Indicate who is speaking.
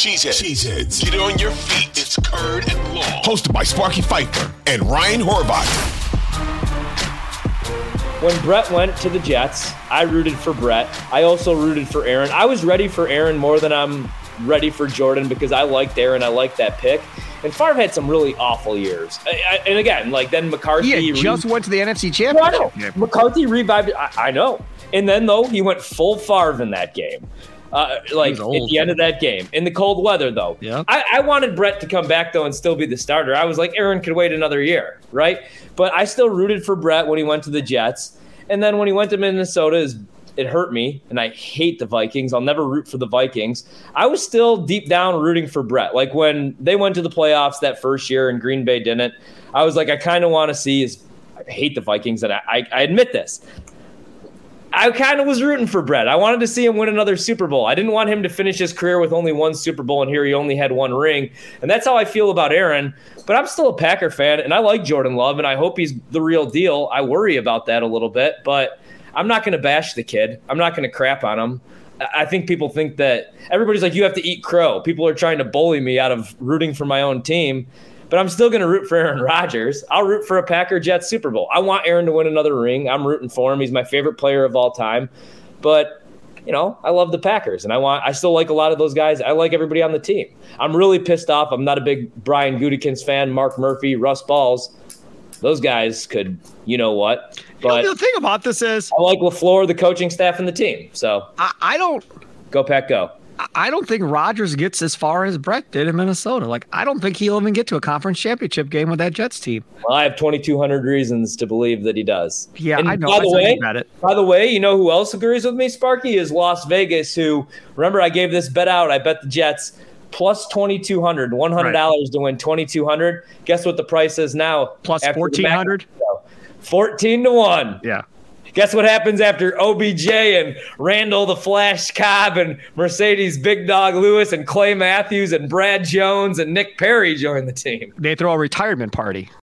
Speaker 1: Cheeseheads. Cheeseheads. Get on your feet. It's Curd and Long. Hosted by Sparky Fifer and Ryan Horvat.
Speaker 2: When Brett went to the Jets, I rooted for Brett. I also rooted for Aaron. I was ready for Aaron more than I'm ready for Jordan because I liked Aaron. I liked that pick. And Favre had some really awful years. I, I, and again, like then McCarthy
Speaker 3: He had just
Speaker 2: re-
Speaker 3: went to the NFC
Speaker 2: Well, I
Speaker 3: Championship.
Speaker 2: know. McCarthy revived. I, I know. And then though he went full Favre in that game. Uh, like at the end of that game in the cold weather though.
Speaker 3: Yeah.
Speaker 2: I, I wanted Brett to come back though and still be the starter. I was like Aaron could wait another year, right? But I still rooted for Brett when he went to the Jets. And then when he went to Minnesota, it hurt me, and I hate the Vikings. I'll never root for the Vikings. I was still deep down rooting for Brett. Like when they went to the playoffs that first year and Green Bay didn't, I was like, I kind of want to see his. I hate the Vikings, and I, I, I admit this. I kind of was rooting for Brett. I wanted to see him win another Super Bowl. I didn't want him to finish his career with only one Super Bowl, and here he only had one ring. And that's how I feel about Aaron. But I'm still a Packer fan, and I like Jordan Love, and I hope he's the real deal. I worry about that a little bit, but I'm not going to bash the kid. I'm not going to crap on him. I think people think that everybody's like, you have to eat crow. People are trying to bully me out of rooting for my own team but I'm still going to root for Aaron Rodgers. I'll root for a Packer Jets Super Bowl. I want Aaron to win another ring. I'm rooting for him. He's my favorite player of all time. But you know, I love the Packers, and I want. I still like a lot of those guys. I like everybody on the team. I'm really pissed off. I'm not a big Brian Gutekunst fan. Mark Murphy, Russ Balls, those guys could, you know what?
Speaker 3: You know,
Speaker 2: But
Speaker 3: the thing about this is,
Speaker 2: I like LaFleur, the coaching staff, and the team. So
Speaker 3: I, I don't.
Speaker 2: go Pack, go.
Speaker 3: I don't think Rodgers gets as far as Brett did in Minnesota. Like, I don't think he'll even get to a conference championship game with that Jets team.
Speaker 2: Well, I have 2,200 reasons to believe that he does.
Speaker 3: Yeah,
Speaker 2: And
Speaker 3: I know.
Speaker 2: By
Speaker 3: I
Speaker 2: the way,
Speaker 3: bet it.
Speaker 2: by the way, you know who else agrees with me, Sparky? Is Las Vegas, who remember I gave this bet out. I bet the Jets plus 2,200, $100 to win 2,200. Guess what the price is now?
Speaker 3: Plus
Speaker 2: after the
Speaker 3: 1,400?
Speaker 2: 14 to 1.
Speaker 3: Yeah.
Speaker 2: Guess what happens after OBJ and Randall the Flash Cobb and Marcedes Big Dog Lewis and Clay Matthews and Brad Jones and Nick Perry join the team?
Speaker 3: They throw a retirement party.